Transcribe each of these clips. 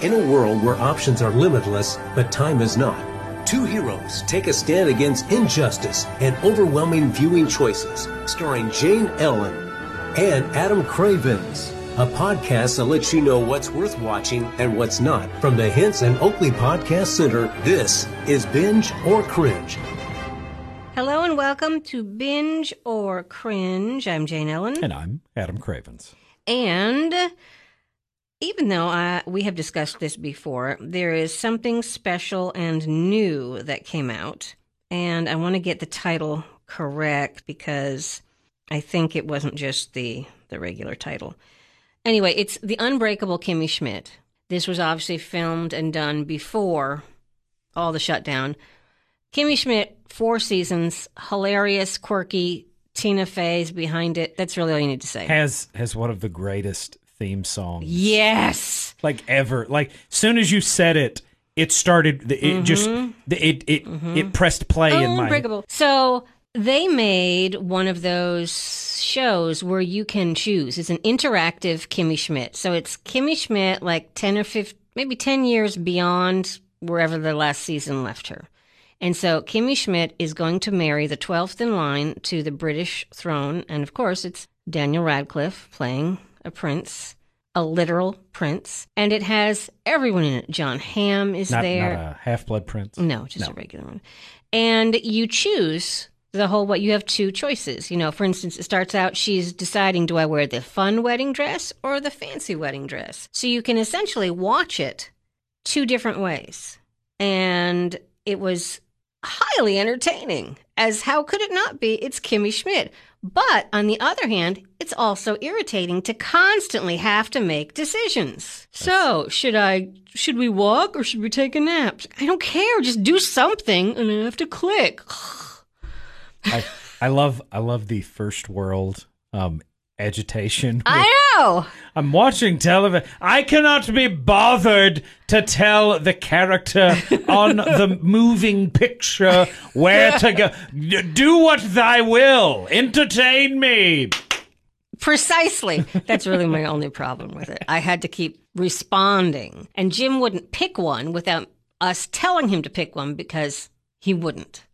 In a world where options are limitless, but time is not, two heroes take a stand against injustice and overwhelming viewing choices, starring Jane Ellen and Adam Cravens. A podcast that lets you know what's worth watching and what's not. From the Hinson Oakley Podcast Center, this is Binge or Cringe. Hello and welcome to Binge or Cringe. I'm Jane Ellen. And I'm Adam Cravens. And even though I, we have discussed this before, there is something special and new that came out. And I want to get the title correct because I think it wasn't just the, the regular title. Anyway, it's The Unbreakable Kimmy Schmidt. This was obviously filmed and done before all the shutdown. Kimmy Schmidt, four seasons, hilarious, quirky, Tina Fey's behind it. That's really all you need to say. Has has one of the greatest theme song. Yes. Like ever. Like soon as you said it, it started it mm-hmm. just it it mm-hmm. it pressed play oh, in my Unbreakable. So they made one of those shows where you can choose. It's an interactive Kimmy Schmidt. So it's Kimmy Schmidt like 10 or 15 maybe 10 years beyond wherever the last season left her. And so Kimmy Schmidt is going to marry the 12th in line to the British throne. And of course, it's Daniel Radcliffe playing a prince, a literal prince. And it has everyone in it. Jon Hamm is not, there. Not a half blood prince? No, just no. a regular one. And you choose the whole what you have two choices. You know, for instance, it starts out she's deciding do I wear the fun wedding dress or the fancy wedding dress? So you can essentially watch it two different ways. And it was highly entertaining. As how could it not be? It's Kimmy Schmidt. But on the other hand, it's also irritating to constantly have to make decisions. So, should I should we walk or should we take a nap? I don't care. Just do something and I have to click. I, I love I love the first world um, agitation. I know. I'm watching television. I cannot be bothered to tell the character on the moving picture where to go. Do what thy will. Entertain me. Precisely. That's really my only problem with it. I had to keep responding. And Jim wouldn't pick one without us telling him to pick one because he wouldn't.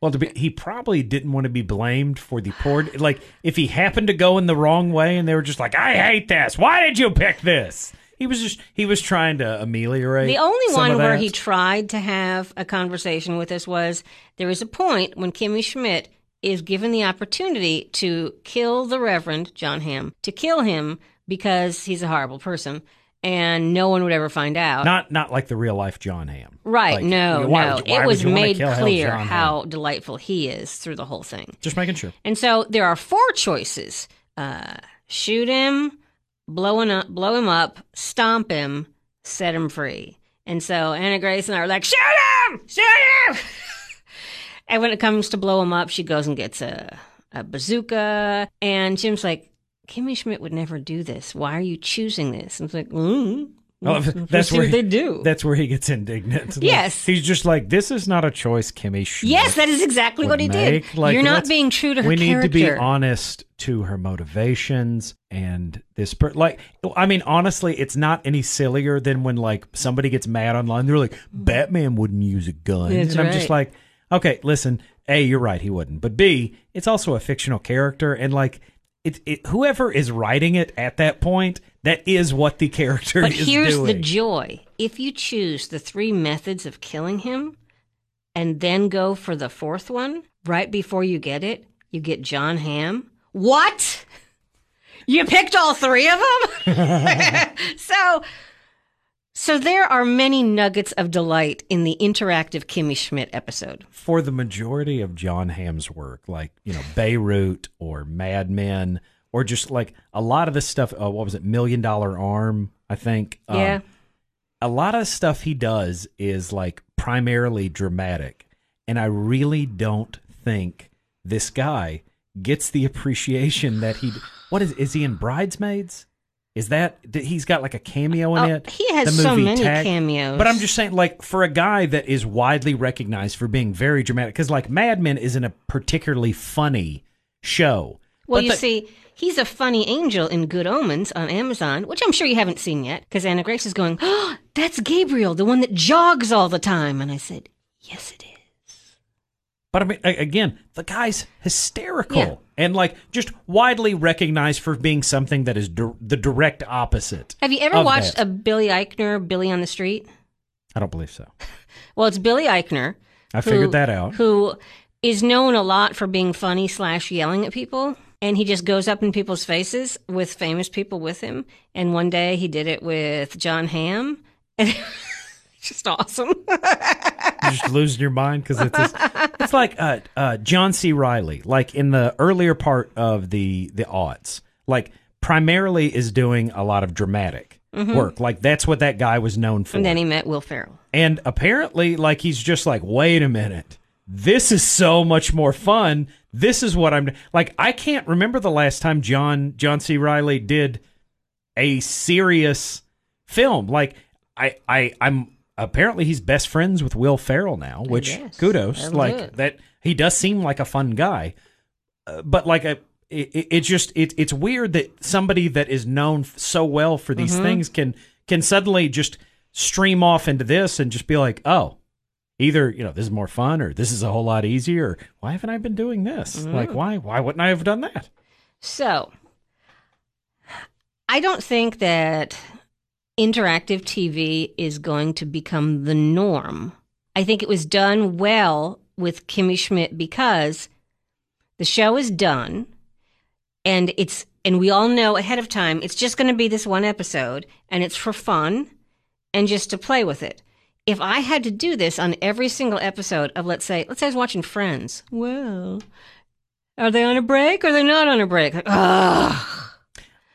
Well, be, he probably didn't want to be blamed for the poor. Like, if he happened to go in the wrong way, and they were just like, "I hate this. Why did you pick this?" He was just he was trying to ameliorate. The only one where he tried to have a conversation with us was there is a point when Kimmy Schmidt is given the opportunity to kill the Reverend Jon Hamm, to kill him because he's a horrible person and no one would ever find out. Not not like the real life Jon Hamm. Right? Like, no, why no. Why it was made clear how Hamm? delightful he is through the whole thing. Just making sure. And so there are four choices: uh, shoot him, blow him up, blow him up, stomp him, set him free. And so Anna Grace and I are like, shoot him, shoot him. and when it comes to blow him up, she goes and gets a a bazooka, and Jim's like, Kimmy Schmidt would never do this. Why are you choosing this? And it's like, mm, well, that's where he, they do. That's where he gets indignant. Like, yes, he's just like, "This is not a choice, Kimmy Schmidt." Yes, that is exactly what he make. did. Like, You're not being true to her. We need to be honest to her motivations and this. Per- like, I mean, honestly, it's not any sillier than when like somebody gets mad online. They're like, "Batman wouldn't use a gun," that's and I'm just like, "Okay, listen." A, you're right, he wouldn't. But B, it's also a fictional character, and like it, it, whoever is writing it at that point, that is what the character but is here's doing. the joy. If you choose the three methods of killing him and then go for the fourth one, right before you get it, you get Jon Hamm. What? You picked all three of them? so so there are many nuggets of delight in the interactive Kimmy Schmidt episode. For the majority of Jon Hamm's work, like, you know, Beirut or Mad Men, or just like a lot of the stuff, uh, what was it, Million Dollar Arm, I think. Um, yeah. Um, a lot of stuff he does is like primarily dramatic. And I really don't think this guy gets the appreciation that he. What is, is he in Bridesmaids? Is that he's got like a cameo in oh, it? He has so many Tag. cameos. But I'm just saying, like for a guy that is widely recognized for being very dramatic, because like Mad Men isn't a particularly funny show. Well, but you the, see, he's a funny angel in Good Omens on Amazon, which I'm sure you haven't seen yet, because Anna Grace is going, oh, That's Gabriel, the one that jogs all the time. And I said, Yes, it is. But I mean, again, the guy's hysterical Yeah. and like just widely recognized for being something that is the direct opposite. Have you ever watched that. a Billy Eichner, Billy on the Street? I don't believe so. Well, it's Billy Eichner. I who- figured that out. Who is known a lot for being funny slash yelling at people. And he just goes up in people's faces with famous people with him. And one day he did it with Jon Hamm. And it's just awesome. You're just losing your mind because it's this, it's like uh, uh, John C. Reilly, like in the earlier part of the the aughts, like primarily is doing a lot of dramatic work. Like that's what that guy was known for. Mm-hmm. and then he met Will Ferrell. And apparently, like he's just like, wait a minute, this is so much more fun. This is what I'm like. I can't remember the last time John John C. Reilly did a serious film. Like I I I'm apparently he's best friends with Will Ferrell now, which guess. kudos. Like it. that he does seem like a fun guy, uh, but like a. It, it- it's just it, it's weird that somebody that is known f- so well for these Mm-hmm. things can can suddenly just stream off into this and just be like, oh, either you know this is more fun or this is a whole lot easier. Or, why haven't I been doing this? Mm-hmm. Like why why wouldn't I have done that? So, I don't think that interactive TV is going to become the norm. I think it was done well with Kimmy Schmidt because the show is done and it's and we all know ahead of time it's just going to be this one episode and it's for fun and just to play with it. If I had to do this on every single episode of let's say let's say I was watching Friends. Well, are they on a break or are they not on a break? Like, ugh.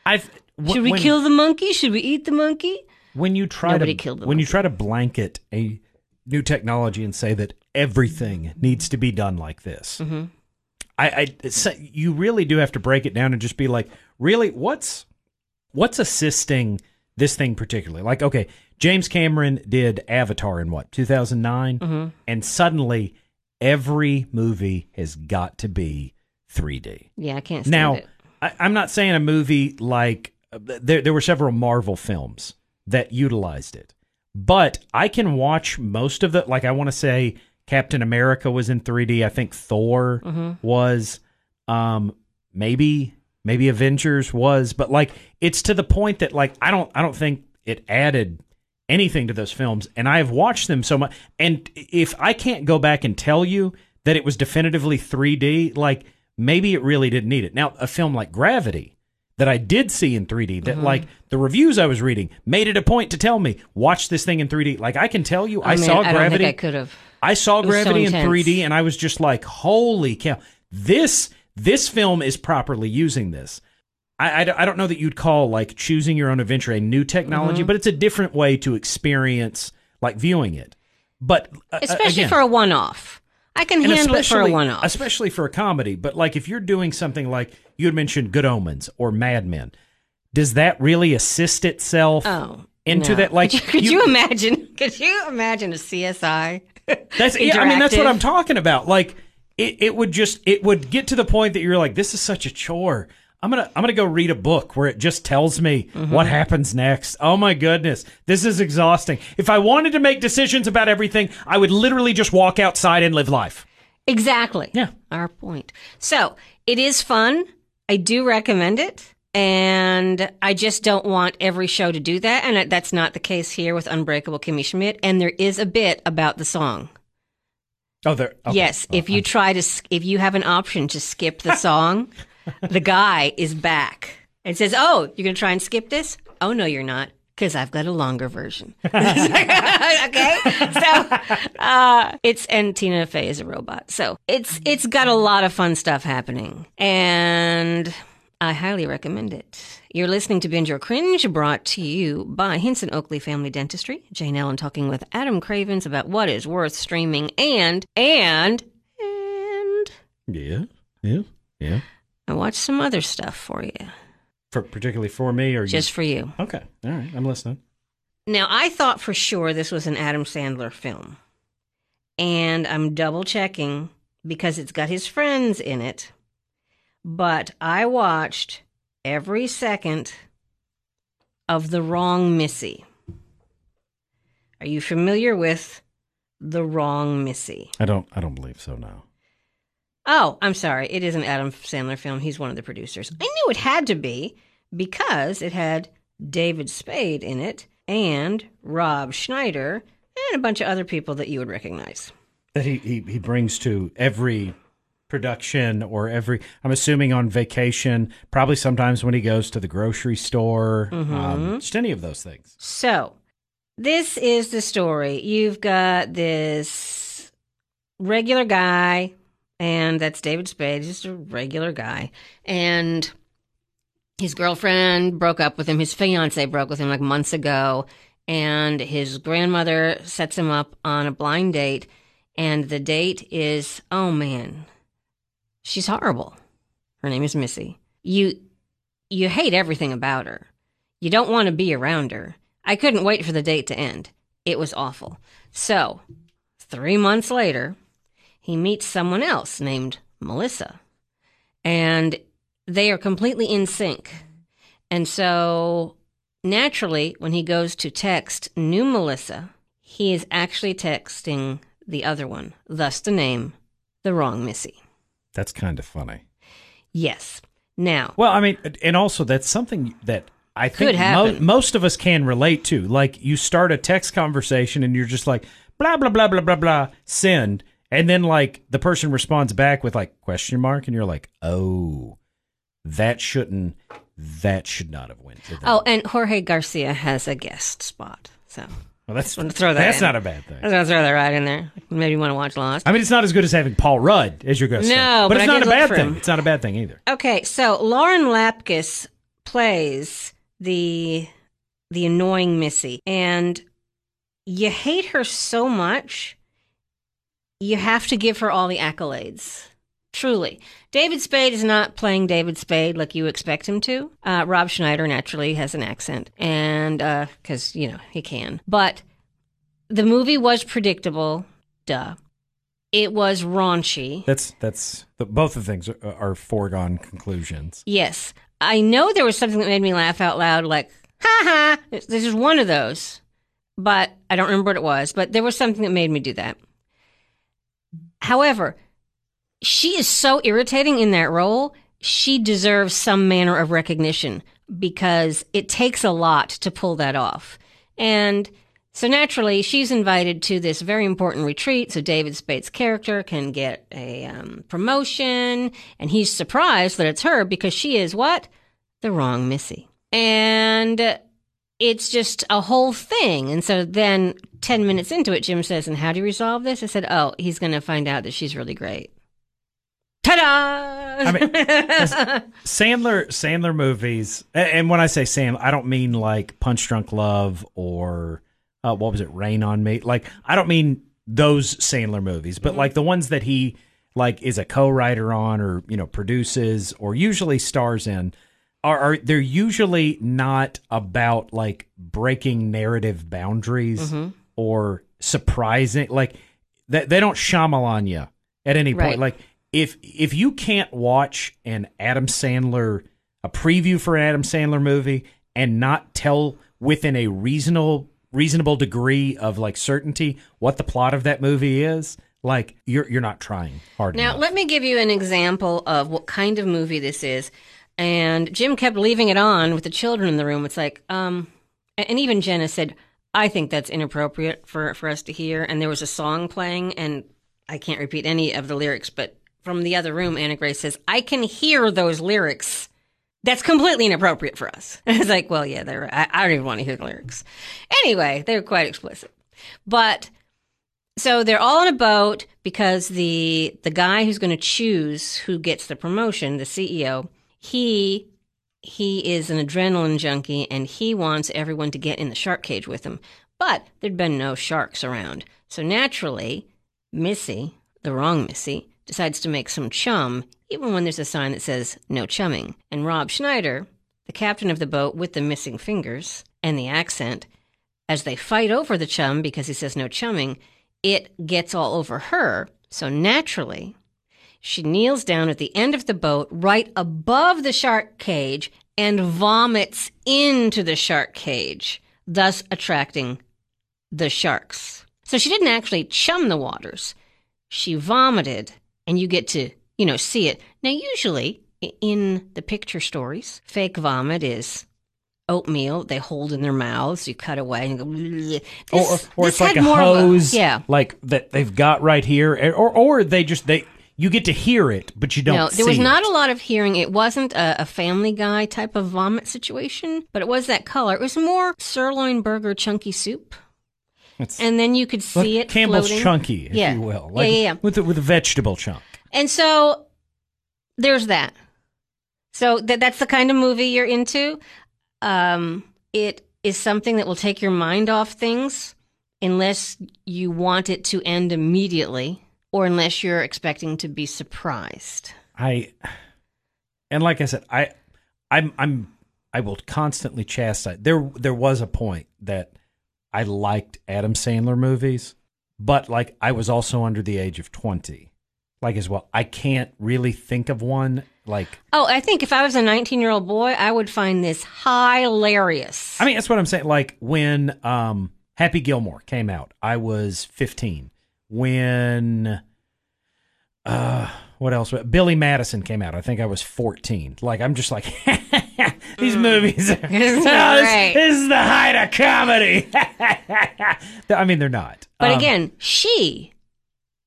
I've w- Should we when, kill the monkey? Should we eat the monkey? when you try Nobody to when you try to blanket a new technology and say that everything needs to be done like this. Mm-hmm. I, I you really do have to break it down and just be like, really, what's what's assisting this thing particularly? Like, okay, James Cameron did Avatar in what 2009, Mm-hmm. and suddenly every movie has got to be 3D. Yeah, I can't stand Now, it. I, I'm not saying a movie like there. There were several Marvel films that utilized it, but I can watch most of the. Like I want to say, Captain America was in 3D. I think Thor Mm-hmm. was. Um, maybe maybe Avengers was, but like it's to the point that like I don't I don't think it added anything to those films, and I have watched them so much. And if I can't go back and tell you that it was definitively 3D, like maybe it really didn't need it. Now, a film like Gravity that I did see in 3D, that like the reviews I was reading made it a point to tell me watch this thing in 3D. Like I can tell you, I, mean, saw I don't Gravity. think I could have. I saw was so Gravity in 3D and I was just like, holy cow. This this film is properly using this. I, I, I don't know that you'd call like choosing your own adventure a new technology, Mm-hmm. but it's a different way to experience like viewing it. But uh, Especially again, for a one off. I can and handle it for a one off. especially for a comedy. But like if you're doing something like you had mentioned Good Omens or Mad Men, does that really assist itself Oh. into no. that? Like could you, could you imagine? Could you imagine a CSI? That's yeah, I mean that's what. I'm talking about. Like it, it would just it would get to the point that you're like, this is such a chore. I'm gonna I'm gonna go read a book where it just tells me Mm-hmm. what happens next. Oh my goodness, this is exhausting. If I wanted to make decisions about everything, I would literally just walk outside and live life. Exactly. Yeah. Our point. So it is fun. I do recommend it. And I just don't want every show to do that. And that's not the case here with Unbreakable Kimmy Schmidt. And there is a bit about the song. Oh, there. okay. Yes, if you try to, if you have an option to skip the song, the guy is back and says, "Oh, you're to try and skip this? Oh no, you're not, because I've got a longer version." okay, so uh, it's and Tina Fey is a robot, so it's it's got a lot of fun stuff happening, and I highly recommend it. You're listening to Binge or Cringe, brought to you by Hinson Oakley Family Dentistry. Jane Ellen talking with Adam Cravens about what is worth streaming and and and Yeah. Yeah. Yeah. I watched some other stuff for you, For particularly for me or just for you. you? Okay. All right. I'm listening. Now, I thought for sure this was an Adam Sandler film. And I'm double checking because it's got his friends in it. But I watched every second of The Wrong Missy. Are you familiar with The Wrong Missy? I don't. I don't believe so. Now. Oh, I'm sorry. It is an Adam Sandler film. He's one of the producers. I knew it had to be because it had David Spade in it and Rob Schneider and a bunch of other people that you would recognize. That he he, he brings to every production or every i'm assuming on vacation probably sometimes when he goes to the grocery store um, just any of those things So, this is the story. You've got this regular guy, and that's David Spade, just a regular guy. And his girlfriend broke up with him. His fiance broke with him like months ago. And his grandmother sets him up on a blind date. And the date is, oh man, she's horrible. Her name is Missy. You, you hate everything about her. You don't want to be around her. I couldn't wait for the date to end. It was awful. So, three months later, he meets someone else named Melissa. And they are completely in sync. And so, naturally, when he goes to text new Melissa, he is actually texting the other one, thus the name, the wrong Missy. that's kind of funny Yes. Now, well i mean and also that's something that i think mo- most of us can relate to like you start a text conversation and you're just like blah blah blah blah blah blah send and then like the person responds back with like question mark and you're like oh that shouldn't that should not have went oh, and Jorge Garcia has a guest spot. So, well, that's throw that that's in. not a bad thing I was to throw that right in there. Maybe you want to watch Lost. I mean, it's not as good as having Paul Rudd as your guest. No, star. but, but it's not a bad thing. him. It's not a bad thing either. Okay, so Lauren Lapkus plays the the annoying Missy, and you hate her so much, you have to give her all the accolades. Truly, David Spade is not playing David Spade like you expect him to. Uh, Rob Schneider naturally has an accent, and because you know he can, but the movie was predictable. Duh. It was raunchy. That's that's the, both of the things are, are foregone conclusions. Yes. I know there was something that made me laugh out loud, like, ha ha. This is one of those, but I don't remember what it was, but there was something that made me do that. However, she is so irritating in that role. She deserves some manner of recognition because it takes a lot to pull that off. And so naturally, she's invited to this very important retreat so David Spade's character can get a um, promotion. And he's surprised that it's her because she is what? The wrong Missy. And it's just a whole thing. And so then 10 minutes into it, Jim says, And how do you resolve this? I said, Oh, he's going to find out that she's really great. Ta da! I mean, Sandler Sandler movies, and when I say Sandler, I don't mean like Punch Drunk Love or uh, what was it, Rain on Me. Like I don't mean those Sandler movies, but like the ones that he like is a co-writer on or you know produces or usually stars in. Are, are they're usually not about like breaking narrative boundaries or surprising like they, they don't Shyamalan you at any point Right. like if if you can't watch an Adam Sandler a preview for an Adam Sandler movie and not tell within a reasonable reasonable degree of like certainty what the plot of that movie is, like you're you're not trying hard Now, enough. let me give you an example of what kind of movie this is. And Jim kept leaving it on with the children in the room. It's like, um, and even Jenna said, I think that's inappropriate for, for us to hear. And there was a song playing, and I can't repeat any of the lyrics, but from the other room, Anna Grace says, I can hear those lyrics. That's completely inappropriate for us. And it's like, well, yeah, they're, I, I don't even want to hear the lyrics. Anyway, they were quite explicit. But so they're all in a boat because the the guy who's going to choose who gets the promotion, the CEO, he he is an adrenaline junkie and he wants everyone to get in the shark cage with him. But there'd been no sharks around. So naturally, Missy, the wrong Missy, decides to make some chum even when there's a sign that says no chumming. And Rob Schneider, the captain of the boat with the missing fingers and the accent, as they fight over the chum because he says no chumming, it gets all over her. So naturally, she kneels down at the end of the boat, right above the shark cage, and vomits into the shark cage, thus attracting the sharks. So she didn't actually chum the waters. She vomited, and you get to, you know, see it. Now, usually in the picture stories, fake vomit is oatmeal they hold in their mouths. You cut away and go. "Bleh." or, This- or this it's like a hose, yeah. like that they've got right here, or or they just they you get to hear it, but you don't. No, there was not it. a lot of hearing. It wasn't a, a Family Guy type of vomit situation, but it was that color. It was more sirloin burger chunky soup, It's and then you could like see it Campbell's floating. chunky, if Yeah. you will, Yeah, like yeah, yeah. with the, with a vegetable chunk. And so there's that. So that that's the kind of movie you're into. Um, it is something that will take your mind off things unless you want it to end immediately or unless you're expecting to be surprised. I and like I said, I I'm I'm I will constantly chastise. There there was a point that I liked Adam Sandler movies, but like I was also under the age of twenty. Like as well, I can't really think of one like. Oh, I think if I was a 19 year old boy, I would find this hilarious. I mean, that's what I'm saying. Like when um, Happy Gilmore came out, I was 15. When uh, what else? Billy Madison came out. I think I was 14. Like I'm just like these movies. Are, Mm. This is No, great. this is the height of comedy. I mean, they're not. But Um, again, she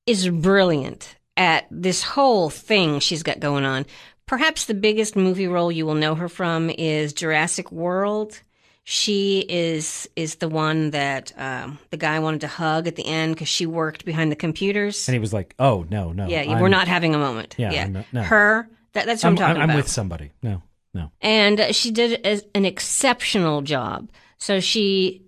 is brilliant at this whole thing she's got going on. Perhaps the biggest movie role you will know her from is Jurassic World. She is is the one that um, the guy wanted to hug at the end because she worked behind the computers. and he was like, "Oh no, no, yeah, I'm- we're not having a moment. Yeah, yeah. I'm not- no. Her. That, that's what I'm, I'm, talking I'm about. with somebody. No, no. and uh, she did a, an exceptional job. So she,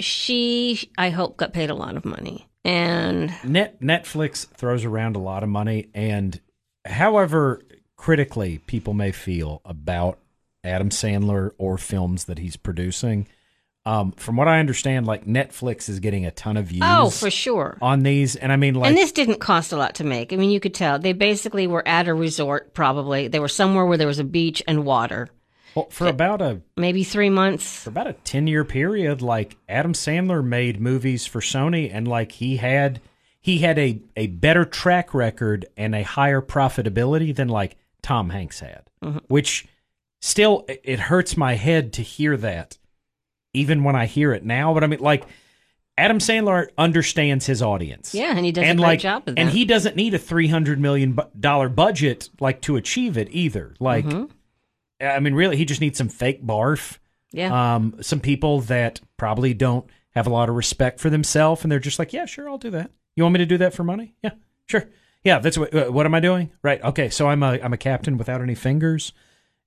she, I hope, got paid a lot of money. And Net Netflix throws around a lot of money, and however critically people may feel about Adam Sandler or films that he's producing, um, from what I understand, like Netflix is getting a ton of views. oh, for sure. on these, and I mean, like, and this didn't cost a lot to make. I mean, you could tell they basically were at a resort. Probably they were somewhere where there was a beach and water. well, for about a Maybe three months. for about a 10 year period like adam sandler made movies for sony and like he had he had a, a better track record and a higher profitability than like tom hanks had which still it- hurts my head to hear that even when i hear it now but i mean like adam sandler understands his audience Yeah, and he does and a great like, job of that. and he doesn't need a three hundred million dollar budget like to achieve it either. Like, Mm-hmm. I mean, really, he just needs some fake barf. yeah. Um, some people that probably don't have a lot of respect for themselves, and they're just like, "Yeah, sure, I'll do that. You want me to do that for money? Yeah, sure. Yeah, that's what. Uh, what am I doing? Right? Okay, so I'm a I'm a captain without any fingers,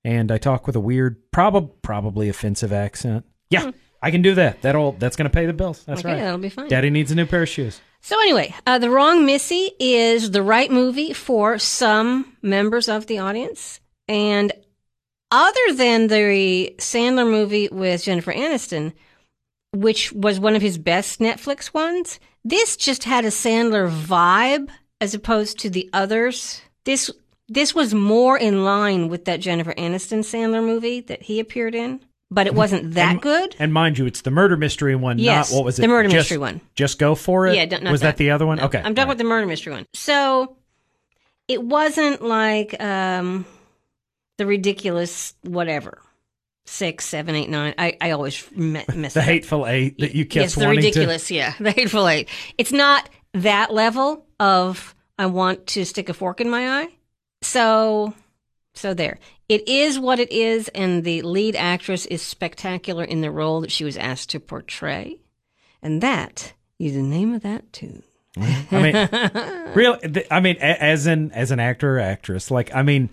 and I talk with a weird, probably probably offensive accent. Yeah, I can do that. That'll that's gonna pay the bills. That's. Okay, right. that'll be fine. Daddy needs a new pair of shoes. So anyway, uh, the wrong Missy is the right movie for some members of the audience, and other than the Sandler movie with Jennifer Aniston, which was one of his best Netflix ones, this just had a Sandler vibe as opposed to the others. This this was more in line with that Jennifer Aniston Sandler movie that he appeared in, but it wasn't that And- good. And mind you, it's the murder mystery one. Yes, not what was it? the murder Just- mystery one. Just go for it. Yeah, don't- was that. the other one? No, okay, I'm talking about the murder mystery one. So it wasn't like um, the ridiculous whatever six, seven, eight, nine. I, I always mess the hateful eight that you kept yes, the ridiculous. Yeah, the hateful eight. It's not that level of I want to stick a fork in my eye. So, so there. It is what it is, and the lead actress is spectacular in the role that she was asked to portray, and that is the name of that tune. I mean, real. th- I mean, as an as an actor or actress, like I mean,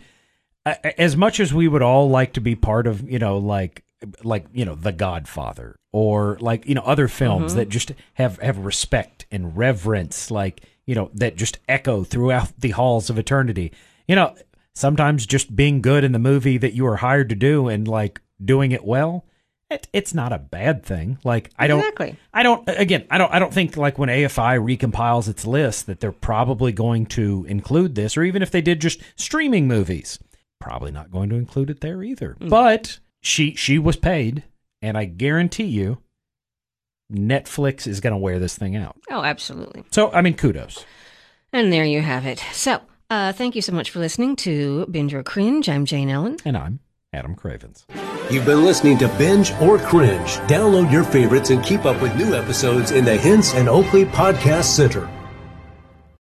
as much as we would all like to be part of, you know, like like you know, The Godfather or like you know other films Mm-hmm. that just have have respect and reverence, like you know that just echo throughout the halls of eternity. You know, sometimes just being good in the movie that you are hired to do and like doing it well. It, it's not a bad thing. Like I don't, Exactly. I don't. Again, I don't. I don't think like when AFI recompiles its list that they're probably going to include this, or even if they did just streaming movies, probably not going to include it there either. Mm. But she she was paid, and I guarantee you, Netflix is going to wear this thing out. Oh, absolutely. So, I mean, kudos. And there you have it. So, uh, thank you so much for listening to Binge or Cringe. I'm Jane Ellen. And I'm Adam Cravens. You've been listening to Binge or Cringe. Download your favorites and keep up with new episodes in the Hinson Oakley Podcast Center.